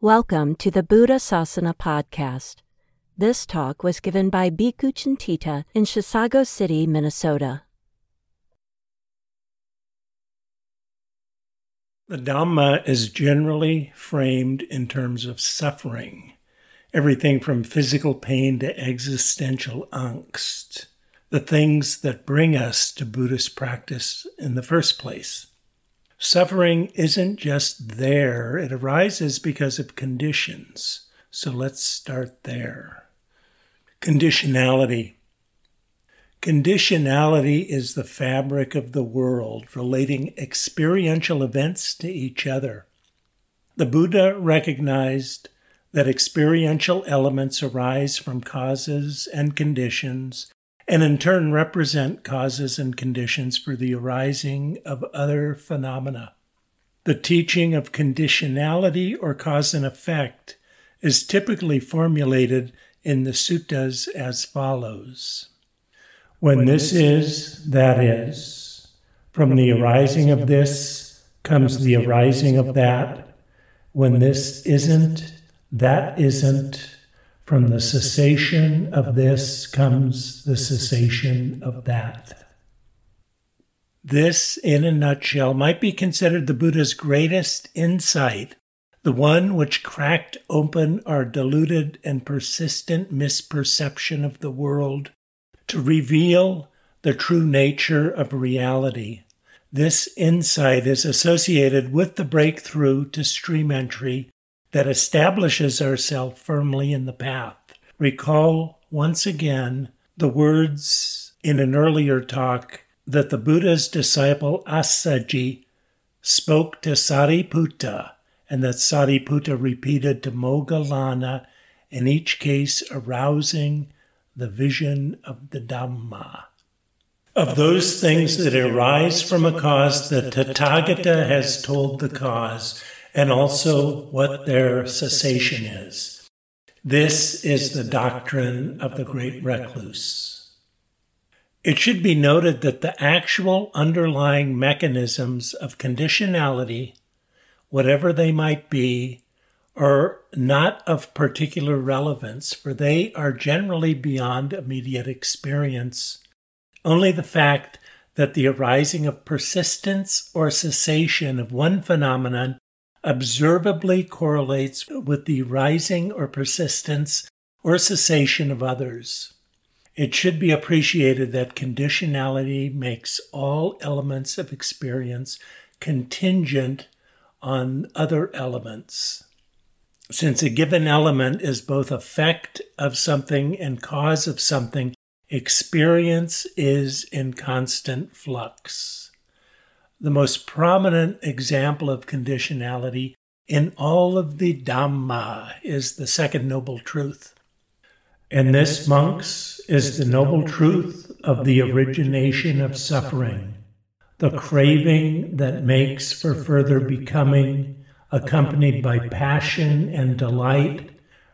Welcome to the Buddha Sasana podcast. This talk was given by Bhikkhu Cintita in Chisago City, Minnesota. The Dhamma is generally framed in terms of suffering, everything from physical pain to existential angst, the things that bring us to Buddhist practice in the first place. Suffering isn't just there, it arises because of conditions. So let's start there. Conditionality. Conditionality is the fabric of the world, relating experiential events to each other. The Buddha recognized that experiential elements arise from causes and conditions and in turn represent causes and conditions for the arising of other phenomena. The teaching of conditionality or cause and effect is typically formulated in the suttas as follows When this is, that is. From the arising of this comes the arising of that. When this isn't, that isn't. From the cessation of this comes the cessation of that. This, in a nutshell, might be considered the Buddha's greatest insight, the one which cracked open our deluded and persistent misperception of the world to reveal the true nature of reality. This insight is associated with the breakthrough to stream entry that establishes ourselves firmly in the path. Recall once again the words in an earlier talk that the Buddha's disciple Assaji spoke to Sariputta and that Sariputta repeated to Moggallana, in each case arousing the vision of the Dhamma. Of those things that arise from a cause, the Tathagata has told the cause and also what their cessation is. This is the doctrine of the great recluse. It should be noted that the actual underlying mechanisms of conditionality, whatever they might be, are not of particular relevance, for they are generally beyond immediate experience. Only the fact that the arising of persistence or cessation of one phenomenon observably correlates with the rising or persistence or cessation of others. It should be appreciated that conditionality makes all elements of experience contingent on other elements. Since a given element is both effect of something and cause of something, experience is in constant flux. The most prominent example of conditionality in all of the Dhamma is the second noble truth. And this, monks, is the noble truth of the origination of suffering, the craving that makes for further becoming, accompanied by passion and delight,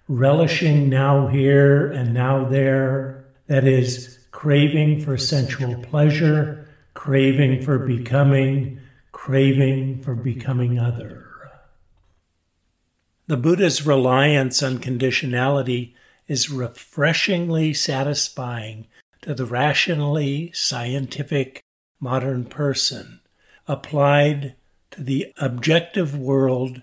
relishing now here and now there, that is, craving for sensual pleasure craving for becoming, craving for becoming other. The Buddha's reliance on conditionality is refreshingly satisfying to the rationally scientific modern person. Applied to the objective world,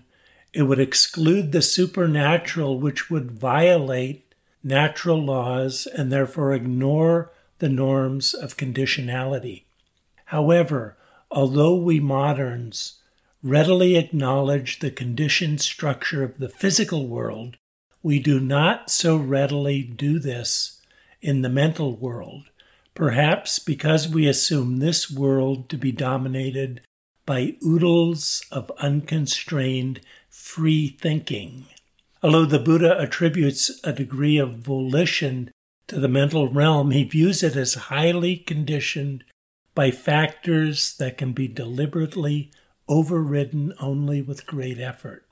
it would exclude the supernatural, which would violate natural laws and therefore ignore the norms of conditionality. However, although we moderns readily acknowledge the conditioned structure of the physical world, we do not so readily do this in the mental world, perhaps because we assume this world to be dominated by oodles of unconstrained free thinking. Although the Buddha attributes a degree of volition to the mental realm, he views it as highly conditioned by factors that can be deliberately overridden only with great effort.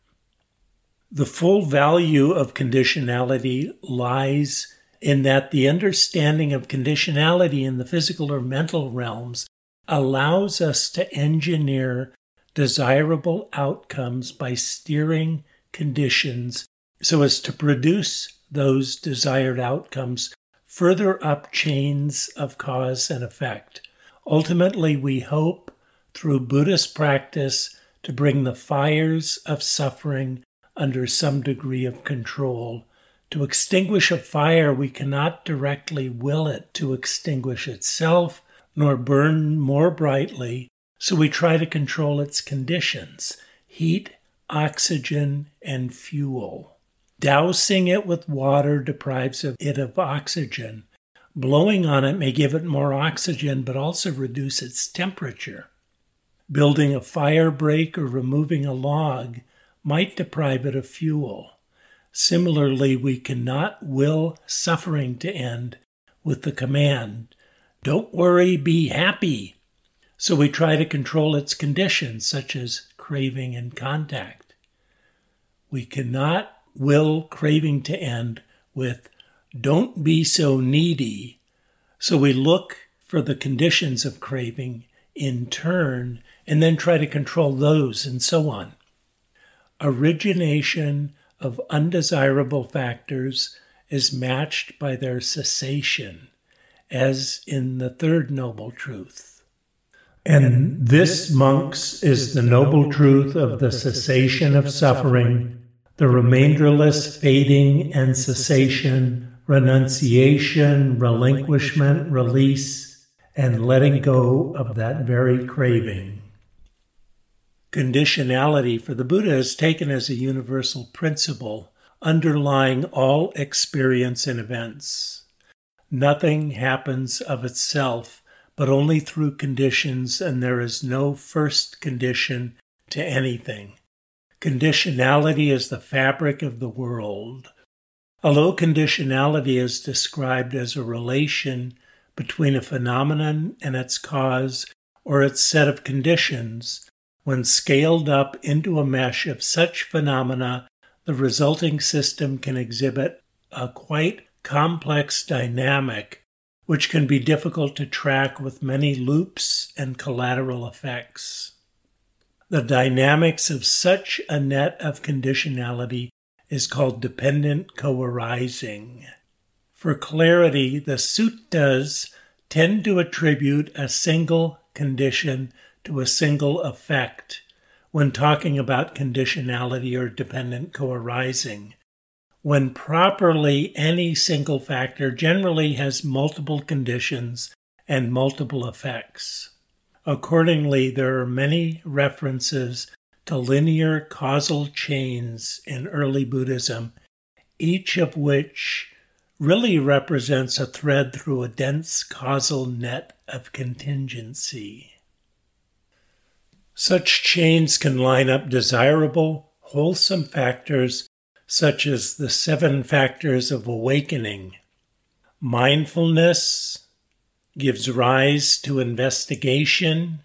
The full value of conditionality lies in that the understanding of conditionality in the physical or mental realms allows us to engineer desirable outcomes by steering conditions so as to produce those desired outcomes further up chains of cause and effect. Ultimately, we hope through Buddhist practice to bring the fires of suffering under some degree of control. To extinguish a fire, we cannot directly will it to extinguish itself nor burn more brightly, so we try to control its conditions heat, oxygen, and fuel. Dousing it with water deprives it of oxygen. Blowing on it may give it more oxygen but also reduce its temperature. Building a fire break or removing a log might deprive it of fuel. Similarly, we cannot will suffering to end with the command, Don't worry, be happy. So we try to control its conditions, such as craving and contact. We cannot will craving to end with, Don't be so needy. So we look for the conditions of craving in turn and then try to control those and so on. Origination of undesirable factors is matched by their cessation, as in the third noble truth. And this, monks, is the noble truth of the cessation of suffering, the remainderless fading and cessation, renunciation, relinquishment, release, and letting go of that very craving. Conditionality for the Buddha is taken as a universal principle underlying all experience and events. Nothing happens of itself, but only through conditions, and there is no first condition to anything. Conditionality is the fabric of the world. Although conditionality is described as a relation between a phenomenon and its cause or its set of conditions, when scaled up into a mesh of such phenomena, the resulting system can exhibit a quite complex dynamic which can be difficult to track with many loops and collateral effects. The dynamics of such a net of conditionality is called dependent co-arising. For clarity, the suttas tend to attribute a single condition to a single effect when talking about conditionality or dependent co-arising. When properly, any single factor generally has multiple conditions and multiple effects. Accordingly, there are many references to linear causal chains in early Buddhism, each of which really represents a thread through a dense causal net of contingency. Such chains can line up desirable, wholesome factors such as the seven factors of awakening. Mindfulness gives rise to investigation.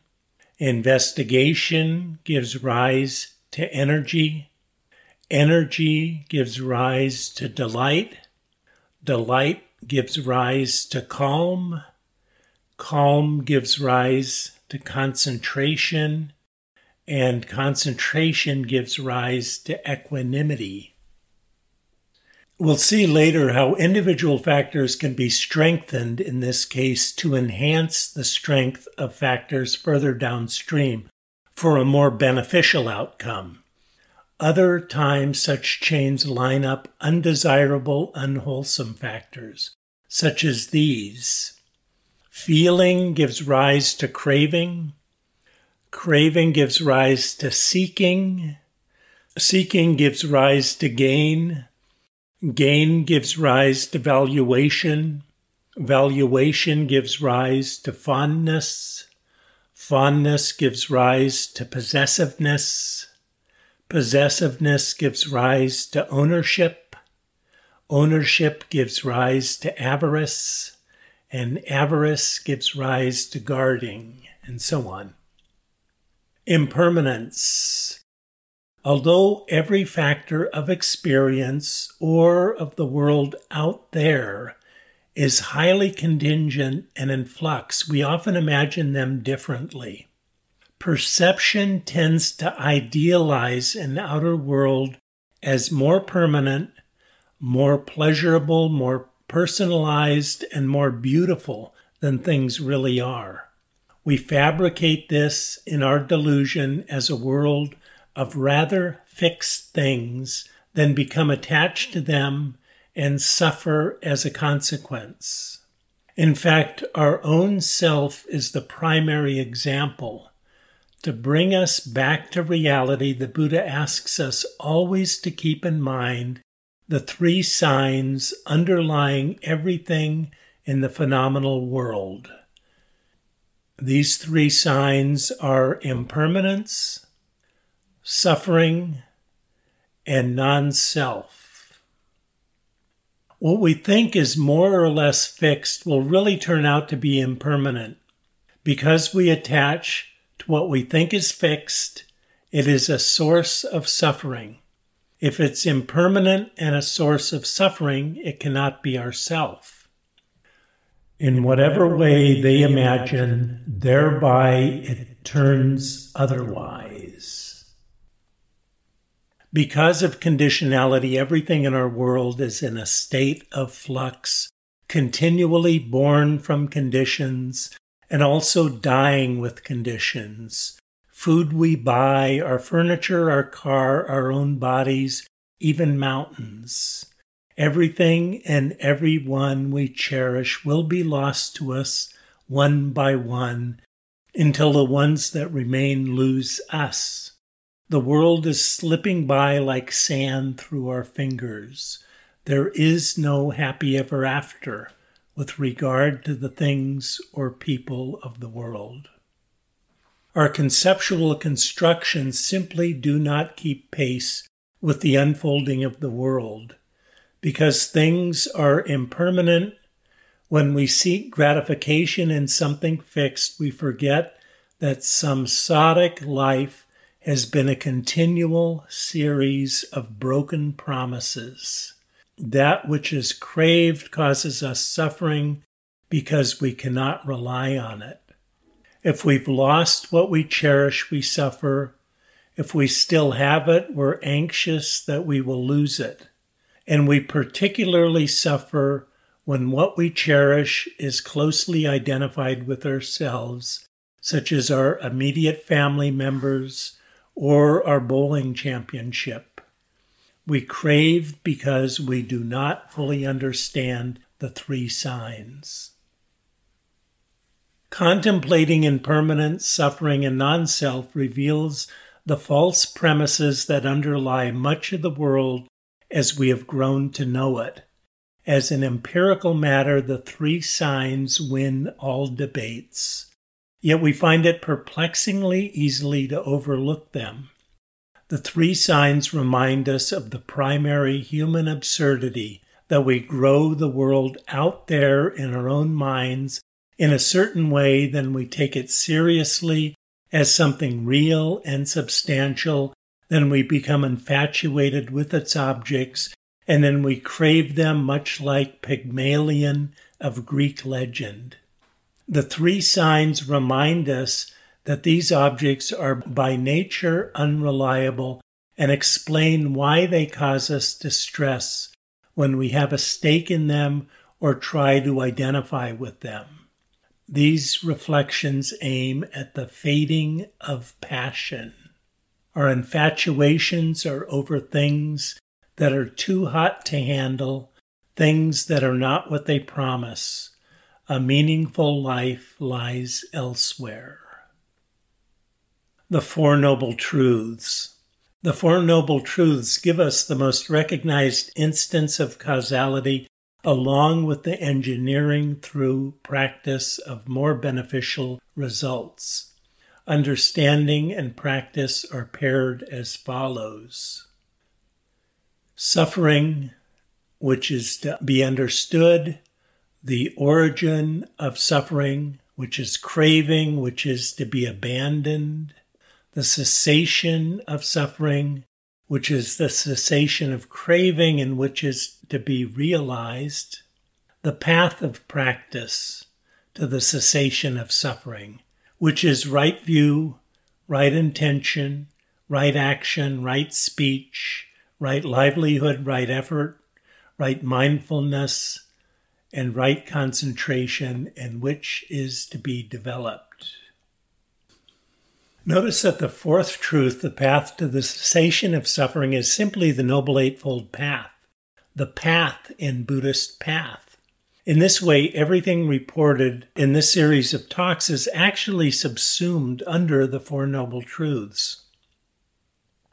Investigation gives rise to energy. Energy gives rise to delight. Delight gives rise to calm. Calm gives rise to concentration and concentration gives rise to equanimity. We'll see later how individual factors can be strengthened in this case to enhance the strength of factors further downstream for a more beneficial outcome. Other times, such chains line up undesirable, unwholesome factors, such as these. Feeling gives rise to craving, Craving gives rise to seeking. Seeking gives rise to gain. Gain gives rise to valuation. Valuation gives rise to fondness. Fondness gives rise to possessiveness. Possessiveness gives rise to ownership. Ownership gives rise to avarice. and avarice gives rise to guarding, and so on. Impermanence. Although every factor of experience or of the world out there is highly contingent and in flux, we often imagine them differently. Perception tends to idealize an outer world as more permanent, more pleasurable, more personalized, and more beautiful than things really are. We fabricate this in our delusion as a world of rather fixed things, than become attached to them and suffer as a consequence. In fact, our own self is the primary example. To bring us back to reality, the Buddha asks us always to keep in mind the three signs underlying everything in the phenomenal world. These three signs are impermanence, suffering, and non self. What we think is more or less fixed will really turn out to be impermanent. Because we attach to what we think is fixed, it is a source of suffering. If it's impermanent and a source of suffering, it cannot be ourself. In whatever way they imagine, thereby it turns otherwise. Because of conditionality, everything in our world is in a state of flux, continually born from conditions and also dying with conditions food we buy, our furniture, our car, our own bodies, even mountains. Everything and everyone we cherish will be lost to us one by one until the ones that remain lose us. The world is slipping by like sand through our fingers. There is no happy ever after with regard to the things or people of the world. Our conceptual constructions simply do not keep pace with the unfolding of the world. Because things are impermanent, when we seek gratification in something fixed, we forget that samsaric life has been a continual series of broken promises. That which is craved causes us suffering because we cannot rely on it. If we've lost what we cherish, we suffer. If we still have it, we're anxious that we will lose it. And we particularly suffer when what we cherish is closely identified with ourselves, such as our immediate family members or our bowling championship. We crave because we do not fully understand the three signs. Contemplating impermanence, suffering, and non self reveals the false premises that underlie much of the world as we have grown to know it. As an empirical matter, the three signs win all debates. Yet we find it perplexingly easily to overlook them. The three signs remind us of the primary human absurdity that we grow the world out there in our own minds in a certain way, then we take it seriously as something real and substantial. Then we become infatuated with its objects, and then we crave them much like Pygmalion of Greek legend. The three signs remind us that these objects are by nature unreliable and explain why they cause us distress when we have a stake in them or try to identify with them. These reflections aim at the fading of passion. Our infatuations are over things that are too hot to handle, things that are not what they promise. A meaningful life lies elsewhere. The Four Noble Truths. The Four Noble Truths give us the most recognized instance of causality along with the engineering through practice of more beneficial results. Understanding and practice are paired as follows Suffering, which is to be understood, the origin of suffering, which is craving, which is to be abandoned, the cessation of suffering, which is the cessation of craving and which is to be realized, the path of practice to the cessation of suffering, which is right view, right intention, right action, right speech, right livelihood, right effort, right mindfulness, and right concentration, and which is to be developed. Notice that the fourth truth, the path to the cessation of suffering, is simply the Noble Eightfold Path, the path in Buddhist path. In this way, everything reported in this series of talks is actually subsumed under the Four Noble Truths.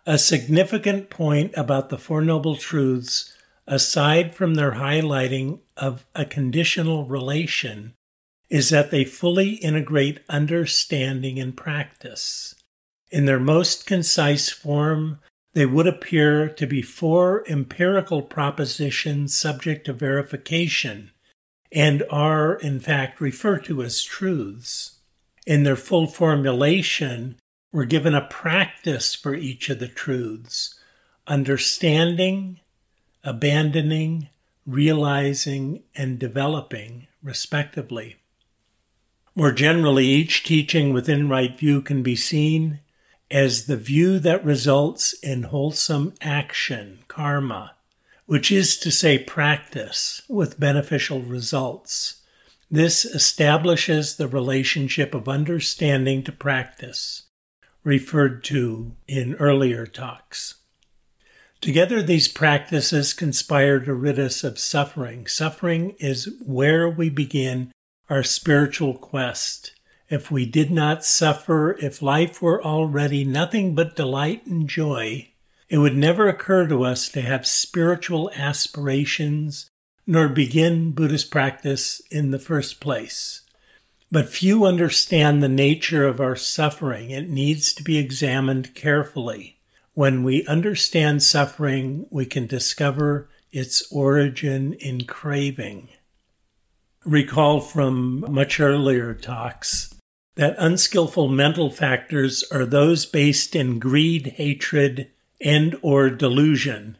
A significant point about the Four Noble Truths, aside from their highlighting of a conditional relation, is that they fully integrate understanding and practice. In their most concise form, they would appear to be four empirical propositions subject to verification and are, in fact, referred to as truths. In their full formulation, we're given a practice for each of the truths understanding, abandoning, realizing, and developing, respectively. More generally, each teaching within right view can be seen as the view that results in wholesome action, karma, which is to say practice with beneficial results. This establishes the relationship of understanding to practice, referred to in earlier talks. Together, these practices conspire to rid us of suffering. Suffering is where we begin our spiritual quest. If we did not suffer, if life were already nothing but delight and joy, it would never occur to us to have spiritual aspirations nor begin Buddhist practice in the first place. But few understand the nature of our suffering. It needs to be examined carefully. When we understand suffering, we can discover its origin in craving recall from much earlier talks that unskillful mental factors are those based in greed, hatred, and or delusion,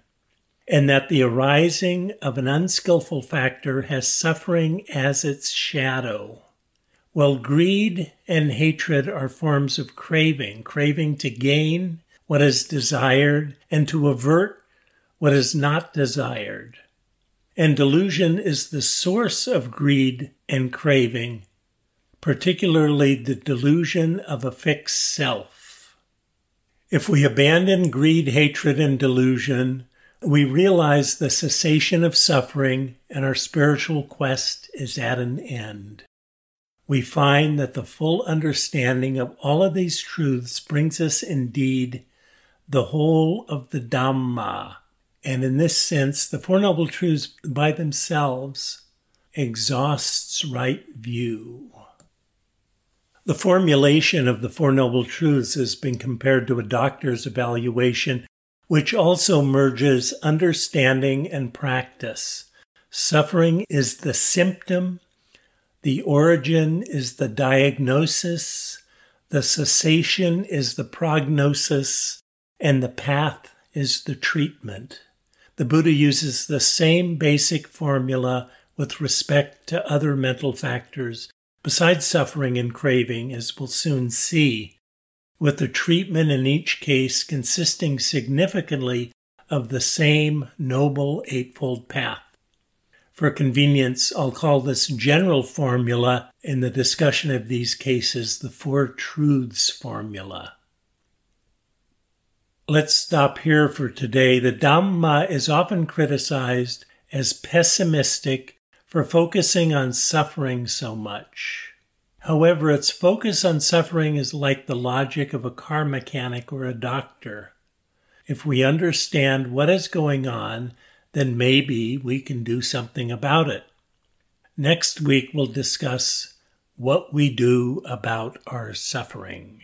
and that the arising of an unskillful factor has suffering as its shadow. Well, greed and hatred are forms of craving, craving to gain what is desired and to avert what is not desired. And delusion is the source of greed and craving, particularly the delusion of a fixed self. If we abandon greed, hatred, and delusion, we realize the cessation of suffering and our spiritual quest is at an end. We find that the full understanding of all of these truths brings us indeed the whole of the Dhamma, and in this sense, the Four Noble Truths by themselves exhausts right view. The formulation of the Four Noble Truths has been compared to a doctor's evaluation, which also merges understanding and practice. Suffering is the symptom, the origin is the diagnosis, the cessation is the prognosis, and the path is the treatment the Buddha uses the same basic formula with respect to other mental factors besides suffering and craving, as we'll soon see, with the treatment in each case consisting significantly of the same Noble Eightfold Path. For convenience, I'll call this general formula in the discussion of these cases the Four Truths formula. Let's stop here for today. The Dhamma is often criticized as pessimistic for focusing on suffering so much. However, its focus on suffering is like the logic of a car mechanic or a doctor. If we understand what is going on, then maybe we can do something about it. Next week, we'll discuss what we do about our suffering.